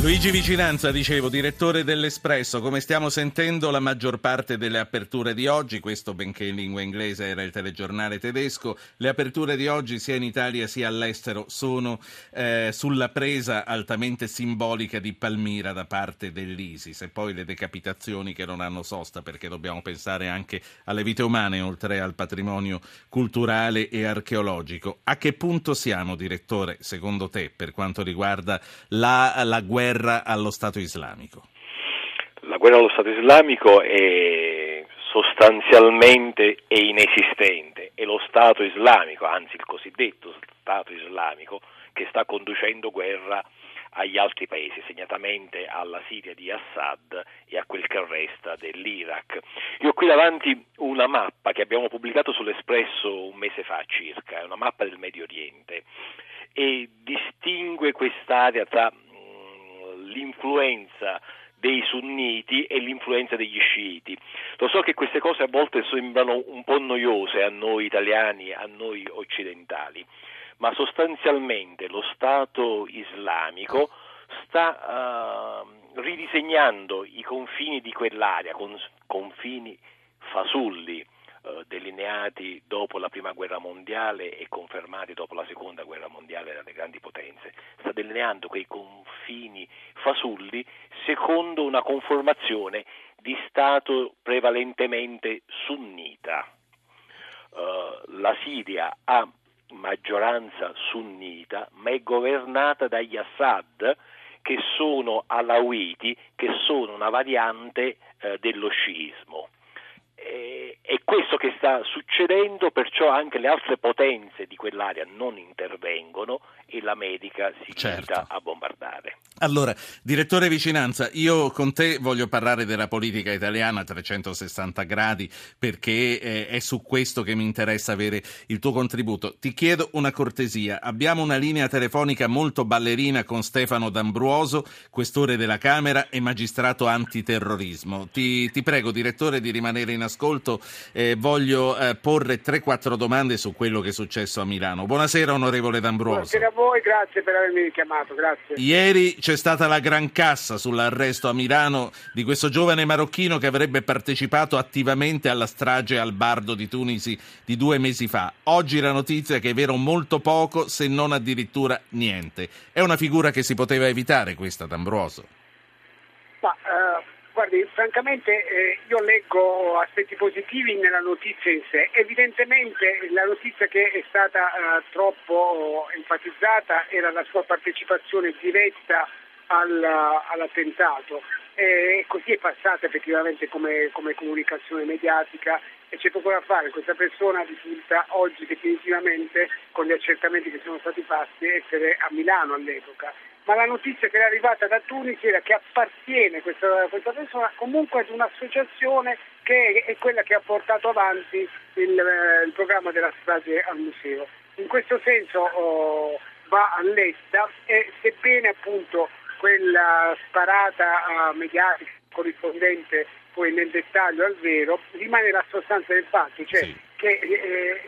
Luigi Vicinanza, dicevo, direttore dell'Espresso, come stiamo sentendo la maggior parte delle aperture di oggi, questo benché in lingua inglese era il telegiornale tedesco, le aperture di oggi sia in Italia sia all'estero sono eh, sulla presa altamente simbolica di Palmira da parte dell'ISIS e poi le decapitazioni che non hanno sosta perché dobbiamo pensare anche alle vite umane oltre al patrimonio culturale e archeologico. A che punto siamo, direttore, secondo te, per quanto riguarda la, la guerra? Guerra allo Stato islamico? La guerra allo Stato islamico è sostanzialmente è inesistente, è lo Stato islamico, anzi il cosiddetto Stato islamico, che sta conducendo guerra agli altri paesi, segnatamente alla Siria di Assad e a quel che resta dell'Iraq. Io ho qui davanti una mappa che abbiamo pubblicato sull'Espresso un mese fa circa, è una mappa del Medio Oriente e distingue quest'area tra l'influenza dei sunniti e l'influenza degli sciiti. Lo so che queste cose a volte sembrano un po' noiose a noi italiani, a noi occidentali, ma sostanzialmente lo Stato islamico sta uh, ridisegnando i confini di quell'area, con confini fasulli eh, delineati dopo la prima guerra mondiale e confermati dopo la seconda guerra mondiale dalle grandi potenze, sta delineando quei confini fasulli secondo una conformazione di Stato prevalentemente sunnita. Uh, la Siria ha maggioranza sunnita, ma è governata dagli Assad, che sono alawiti, che sono una variante eh, dello sciismo. Eh, è questo che sta succedendo, perciò anche le altre potenze di quell'area non intervengono e l'America si certo. limita a bombardare. Allora, direttore Vicinanza, io con te voglio parlare della politica italiana a 360 gradi perché eh, è su questo che mi interessa avere il tuo contributo. Ti chiedo una cortesia. Abbiamo una linea telefonica molto ballerina con Stefano D'Ambruoso, questore della Camera e magistrato antiterrorismo. Ti, ti prego, direttore, di rimanere in ascolto. Eh, voglio eh, porre 3-4 domande su quello che è successo a Milano. Buonasera, onorevole D'Ambruoso. Buonasera a voi, grazie per avermi chiamato. Grazie. Ieri c'è stata la gran cassa sull'arresto a Milano di questo giovane marocchino che avrebbe partecipato attivamente alla strage al Bardo di Tunisi di due mesi fa. Oggi la notizia che è vero molto poco, se non addirittura niente. È una figura che si poteva evitare questa, D'Ambroso. Ma, uh, guardi, francamente eh, io leggo aspetti positivi nella notizia in sé. Evidentemente la notizia che è stata uh, troppo enfatizzata era la sua partecipazione diretta al, all'attentato. E così è passata effettivamente come, come, comunicazione mediatica. E c'è poco da fare, questa persona risulta oggi definitivamente con gli accertamenti che sono stati fatti essere a Milano all'epoca, ma la notizia che era arrivata da Tunisi era che appartiene questa, questa persona comunque ad un'associazione che è quella che ha portato avanti il, eh, il programma della strage al museo. In questo senso oh, va all'esta e sebbene appunto quella sparata mediatica corrispondente poi nel dettaglio al vero, rimane la sostanza del fatto, cioè sì. che eh,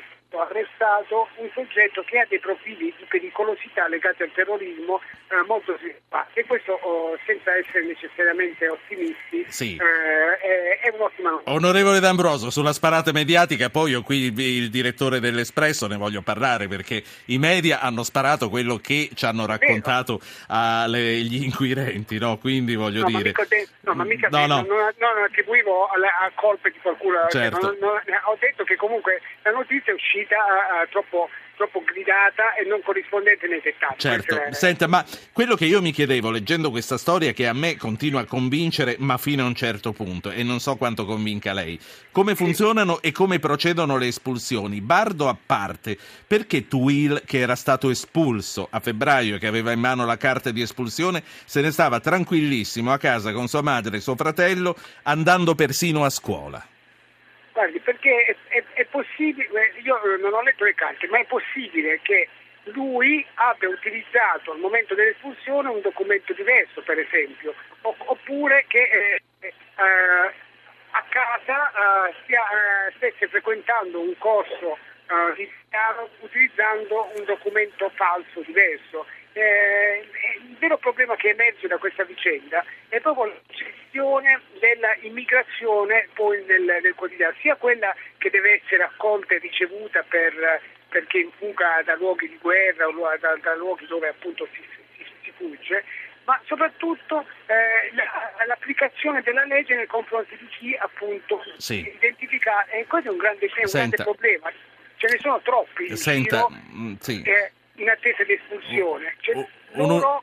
arrestato un soggetto che ha dei profili di pericolosità legati al terrorismo eh, molto sviluppati e questo oh, senza essere necessariamente ottimisti sì. eh, è, è, un'ottima notizia. Onorevole D'Ambroso, sulla sparata mediatica poi io qui il, il, direttore dell'Espresso ne voglio parlare perché i media hanno sparato quello che ci hanno raccontato alle, gli inquirenti, no? quindi voglio no, dire... Ma mica, no, ma mica no, no. Non, non, attribuivo a, a colpe di qualcuno, cioè, certo. cioè, non, ho detto che comunque la notizia è uscita uh, troppo troppo gridata e non corrispondente nei dettagli. Certo, senta, ma quello che io mi chiedevo leggendo questa storia che a me continua a convincere, ma fino a un certo punto, e non so quanto convinca lei, come funzionano sì. e come procedono le espulsioni? Bardo a parte, perché Tuil, che era stato espulso a febbraio e che aveva in mano la carta di espulsione, se ne stava tranquillissimo a casa con sua madre e suo fratello, andando persino a scuola? Guardi, perché è, è, è, possibile, io non ho letto le carte, ma è possibile che lui abbia utilizzato al momento dell'espulsione un documento diverso, per esempio, oppure che eh, eh, a casa eh, stia, eh, stesse frequentando un corso eh, di piano utilizzando un documento falso diverso. Eh, il vero problema che emerge da questa vicenda è proprio la gestione dell'immigrazione poi nel, nel quotidiano, sia quella che deve essere accolta e ricevuta per, perché in fuga da luoghi di guerra o da, da luoghi dove appunto si, si, si fugge, ma soprattutto eh, l'applicazione della legge nei confronti di chi appunto sì. identifica, e questo è un grande, un grande problema, ce ne sono troppi Senta, giro, mm, sì. eh, in attesa di espulsione. Cioè, uh, loro,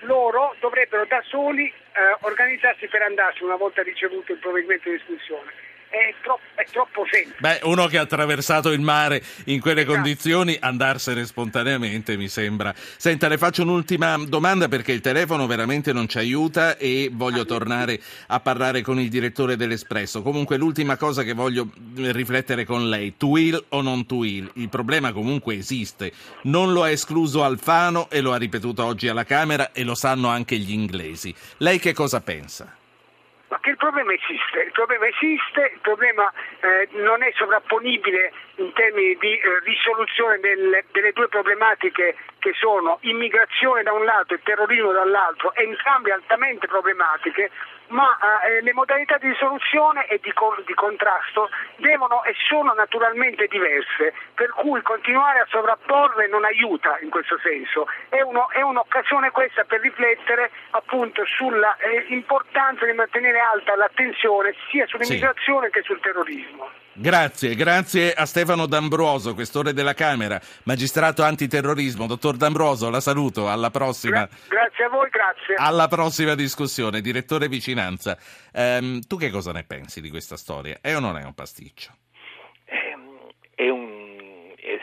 loro, dovrebbero da soli eh, organizzarsi per andarsi una volta ricevuto il provvedimento di espulsione è troppo, è troppo semplice. Beh, uno che ha attraversato il mare in quelle esatto. condizioni, andarsene spontaneamente mi sembra. Senta, le faccio un'ultima domanda perché il telefono veramente non ci aiuta e voglio ah, tornare a parlare con il direttore dell'Espresso. Comunque l'ultima cosa che voglio riflettere con lei, to will o non to will? Il problema comunque esiste. Non lo ha escluso Alfano e lo ha ripetuto oggi alla Camera e lo sanno anche gli inglesi. Lei che cosa pensa? Ma che il problema esiste, il problema esiste, il problema eh, non è sovrapponibile in termini di eh, risoluzione del, delle due problematiche che sono immigrazione da un lato e terrorismo dall'altro, entrambe altamente problematiche, ma eh, le modalità di risoluzione e di, di, contrasto devono e sono naturalmente diverse, per cui continuare a sovrapporre non aiuta in questo senso. È, uno, è un'occasione questa per riflettere appunto sull'importanza eh, di mantenere alta l'attenzione sia sull'immigrazione sì. che sul terrorismo. Grazie, grazie a Stefano D'Ambroso, questore della Camera, magistrato antiterrorismo. Dottor D'Ambroso, la saluto, alla prossima. Gra- grazie a voi, grazie. Alla prossima discussione, direttore vicinanza. Ehm, tu che cosa ne pensi di questa storia? È o non è un pasticcio? È un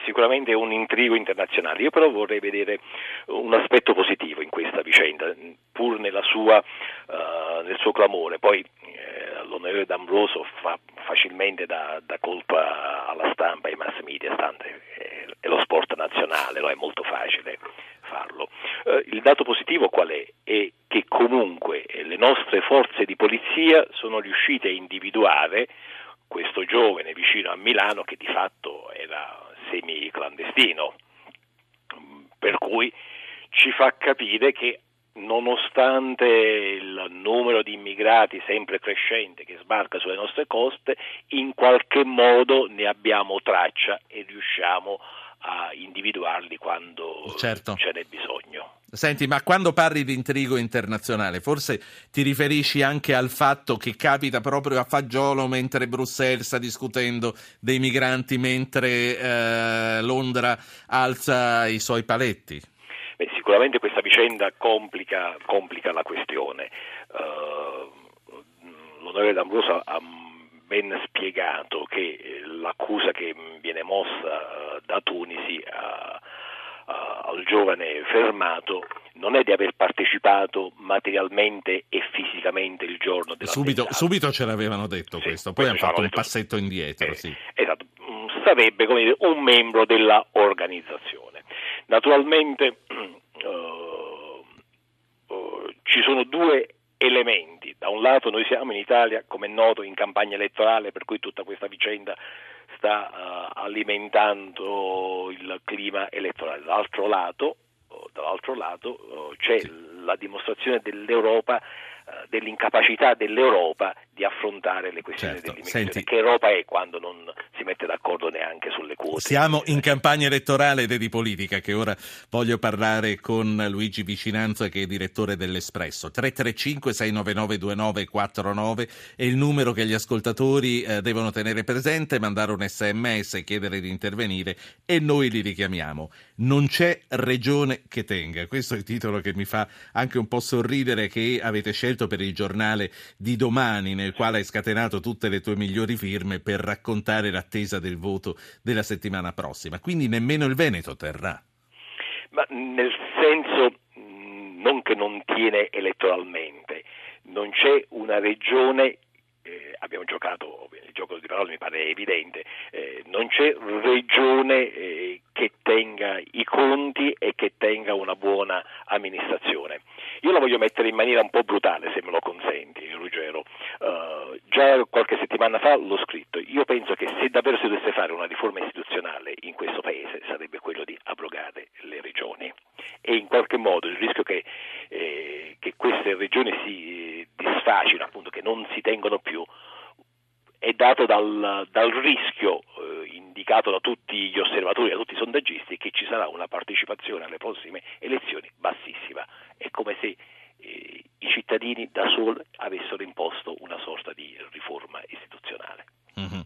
sicuramente un intrigo internazionale. Io però vorrei vedere un aspetto positivo in questa vicenda, pur sua, uh, nel suo clamore. Poi eh, l'onorevole D'Ambroso fa facilmente da, da, colpa alla stampa, ai mass media, stante è, è lo sport nazionale, no? è molto facile farlo. Uh, il dato positivo qual è? È che comunque le nostre forze di polizia sono riuscite a individuare questo giovane vicino a Milano che di fatto era semi-clandestino, per cui ci fa capire che nonostante il numero di immigrati sempre crescente che sbarca sulle nostre coste, in qualche modo ne abbiamo traccia e riusciamo a individuarli quando certo. ce n'è bisogno. Senti, ma quando parli di intrigo internazionale, forse ti riferisci anche al fatto che capita proprio a fagiolo mentre Bruxelles sta discutendo dei migranti, mentre eh, Londra alza i suoi paletti? Sicuramente questa vicenda complica, complica la questione. Uh, l'onorevole D'Ambroso ha ben spiegato che l'accusa che viene mossa uh, da Tunisi a uh, al giovane fermato non è di aver partecipato materialmente e fisicamente il giorno della subito, subito ce l'avevano detto sì, questo, poi hanno fatto un passetto indietro. Eh, sì. Esatto, mm, sarebbe come dire, un membro della organizzazione. Naturalmente uh, uh, ci sono due elementi. Da un lato noi siamo in Italia, come è noto, in campagna elettorale, per cui tutta questa vicenda sta uh, alimentando il clima elettorale. Dall'altro lato, dall'altro lato uh, c'è sì. la dimostrazione dell'Europa uh, dell'incapacità dell'Europa di affrontare le questioni certo. dell'immigrazione. Senti, che Europa è quando non si mette d'accordo neanche sulle quote? Siamo in campagna elettorale ed è di politica che ora voglio parlare con Luigi Vicinanza che è direttore dell'Espresso. 335 699 2949 è il numero che gli ascoltatori eh, devono tenere presente, mandare un sms, chiedere di intervenire e noi li richiamiamo. Non c'è regione che tenga. Questo è il titolo che mi fa anche un po' sorridere che avete scelto per il giornale di domani nel quale hai scatenato tutte le tue migliori firme per raccontare l'attesa del voto della settimana prossima. Quindi nemmeno il Veneto terrà. Ma nel senso non che non tiene elettoralmente, non c'è una regione eh, abbiamo giocato, il gioco di parole mi pare evidente, eh, non c'è regione eh, che tenga i conti e che tenga una buona amministrazione. Io la voglio mettere in maniera un po' brutale, se me lo consenti, Ruggero. Uh, già qualche settimana fa l'ho scritto, io penso che se davvero si dovesse fare una riforma istituzionale in questo Paese sarebbe quello di abrogare le regioni e in qualche modo il rischio che, eh, che queste regioni si disfacino, appunto che non si tengono più, è dato dal, dal rischio eh, indicato da tutti gli osservatori, da tutti i sondaggisti, che ci sarà una partecipazione alle prossime elezioni bassissima. È come se eh, i cittadini da soli avessero imposto una sorta di riforma istituzionale. Mm-hmm.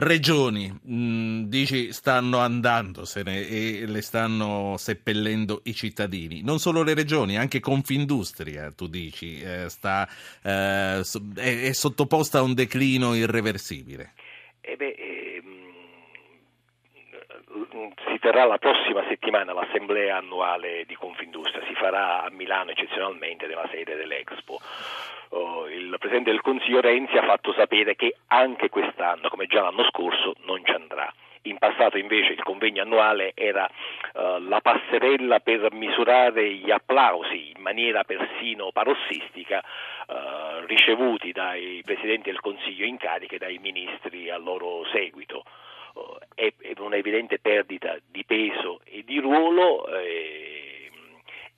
Regioni, mh, mm, dici, stanno andandosene e le stanno seppellendo i cittadini. Non solo le regioni, anche Confindustria, tu dici, eh, sta, eh, è, è, sottoposta a un declino irreversibile. Eh beh, si terrà la prossima settimana l'assemblea annuale di Confindustria, si farà a Milano eccezionalmente nella sede dell'Expo oh, il Presidente del Consiglio Renzi ha fatto sapere che anche quest'anno, come già l'anno scorso, non ci andrà. In passato invece il convegno annuale era uh, la passerella per misurare gli applausi in maniera persino parossistica uh, ricevuti dai Presidenti del Consiglio in carica e dai ministri a loro seguito. È, è, un'evidente perdita di peso e di ruolo. Eh,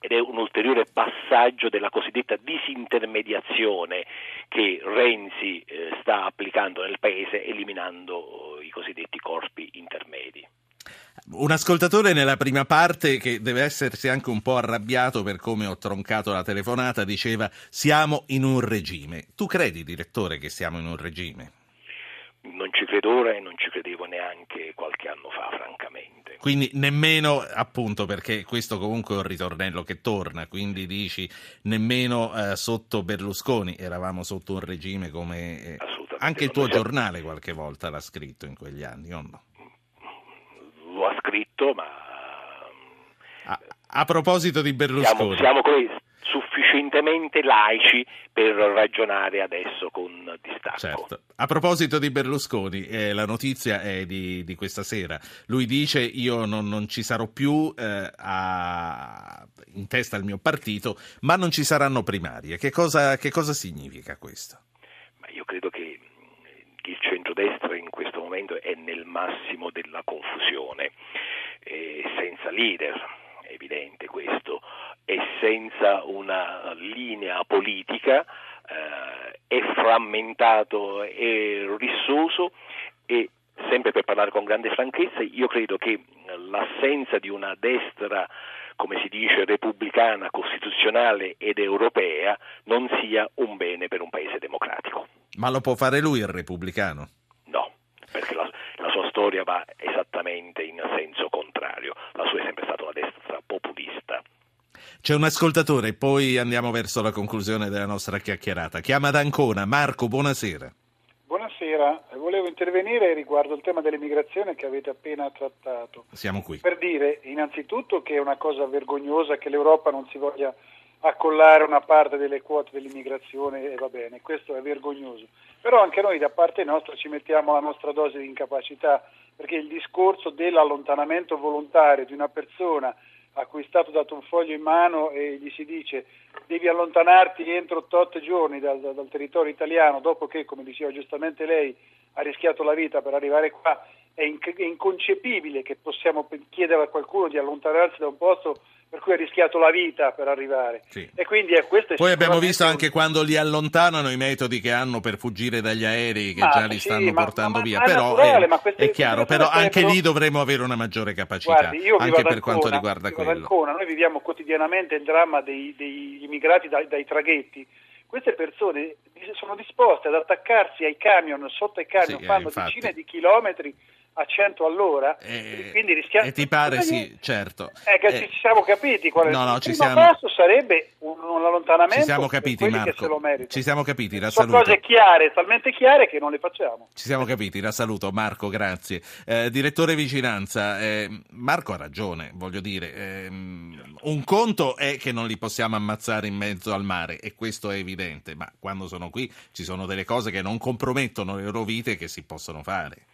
ed è un ulteriore passaggio della cosiddetta disintermediazione che Renzi eh, sta applicando nel Paese eliminando i cosiddetti corpi intermedi. Un ascoltatore nella prima parte, che deve essersi anche un po' arrabbiato per come ho troncato la telefonata, diceva siamo in un regime. Tu credi, direttore, che siamo in un regime? Non ci credo ora e non ci credevo neanche qualche anno fa, francamente. Quindi nemmeno, appunto, perché questo comunque è un ritornello che torna, quindi dici nemmeno eh, sotto Berlusconi eravamo sotto un regime come... Eh, anche il tuo giornale qualche volta l'ha scritto in quegli anni, o no? Lo ha scritto, ma... A, a proposito di Berlusconi... Siamo, siamo sufficientemente laici per ragionare adesso con distacco. Certo. A proposito di Berlusconi, eh, la notizia è di, di, questa sera. Lui dice io non, non ci sarò più eh, a, in testa al mio partito, ma non ci saranno primarie. Che cosa, che cosa significa questo? Ma io credo che il centrodestra in questo momento è nel massimo della confusione, eh, senza leader, è evidente questo e senza una linea politica, eh, è frammentato, è rissoso e sempre per parlare con grande franchezza, io credo che l'assenza di una destra, come si dice, repubblicana, costituzionale ed europea non sia un bene per un paese democratico. Ma lo può fare lui il repubblicano? No, perché la, la sua storia va esattamente in senso contrario. La sua è sempre stata una destra populista c'è un ascoltatore, poi andiamo verso la conclusione della nostra chiacchierata. Chiama da Ancona. Marco, buonasera. Buonasera, volevo intervenire riguardo il tema dell'immigrazione che avete appena trattato. Siamo qui. Per dire innanzitutto che è una cosa vergognosa che l'Europa non si voglia accollare una parte delle quote dell'immigrazione e va bene, questo è vergognoso. Però anche noi da parte nostra ci mettiamo la nostra dose di incapacità perché il discorso dell'allontanamento volontario di una persona a cui è stato dato un foglio in mano e gli si dice devi allontanarti entro 8 giorni dal, dal territorio italiano dopo che, come diceva giustamente lei, ha rischiato la vita per arrivare qua, è, inc- è inconcepibile che possiamo chiedere a qualcuno di allontanarsi da un posto per cui ha rischiato la vita per arrivare. Sì. E quindi è questo Poi abbiamo visto anche quando li allontanano i metodi che hanno per fuggire dagli aerei che ma, già li sì, stanno ma, portando ma, via. però naturale, è, è chiaro, però anche lì dovremo avere una maggiore capacità, Guardi, anche per quanto riguarda quello. Ancona, noi viviamo quotidianamente il dramma dei, degli immigrati dai, dai traghetti. Queste persone sono disposte ad attaccarsi ai camion, sotto ai camion, sì, fanno eh, decine di chilometri a 100 all'ora eh, quindi rischiamo... e ti pare sì certo. Eh, che eh, ci siamo capiti qual è no, no, il ci siamo... passo sarebbe un, un allontanamento ci siamo capiti Marco. ci siamo capiti la sono cose chiare talmente chiare che non le facciamo. Ci siamo capiti la saluto Marco grazie. Eh, direttore vicinanza eh, Marco ha ragione voglio dire ehm, un conto è che non li possiamo ammazzare in mezzo al mare e questo è evidente ma quando sono qui ci sono delle cose che non compromettono le loro vite che si possono fare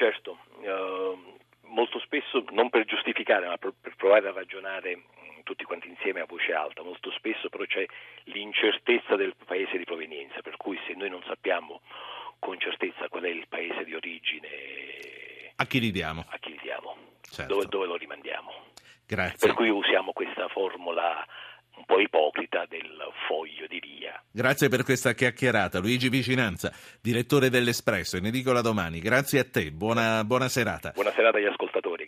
Certo, eh, molto spesso, non per giustificare, ma per, per provare a ragionare tutti quanti insieme a voce alta, molto spesso però c'è l'incertezza del paese di provenienza, per cui se noi non sappiamo con certezza qual è il paese di origine, a chi li diamo? A chi li diamo? Certo. Dove, dove lo rimandiamo? Grazie. Per cui usiamo questa formula un po' ipocrita del foglio di via. Grazie per questa chiacchierata. Luigi Vicinanza, direttore dell'Espresso, in edicola domani. Grazie a te, buona, buona serata. Buona serata agli ascoltatori.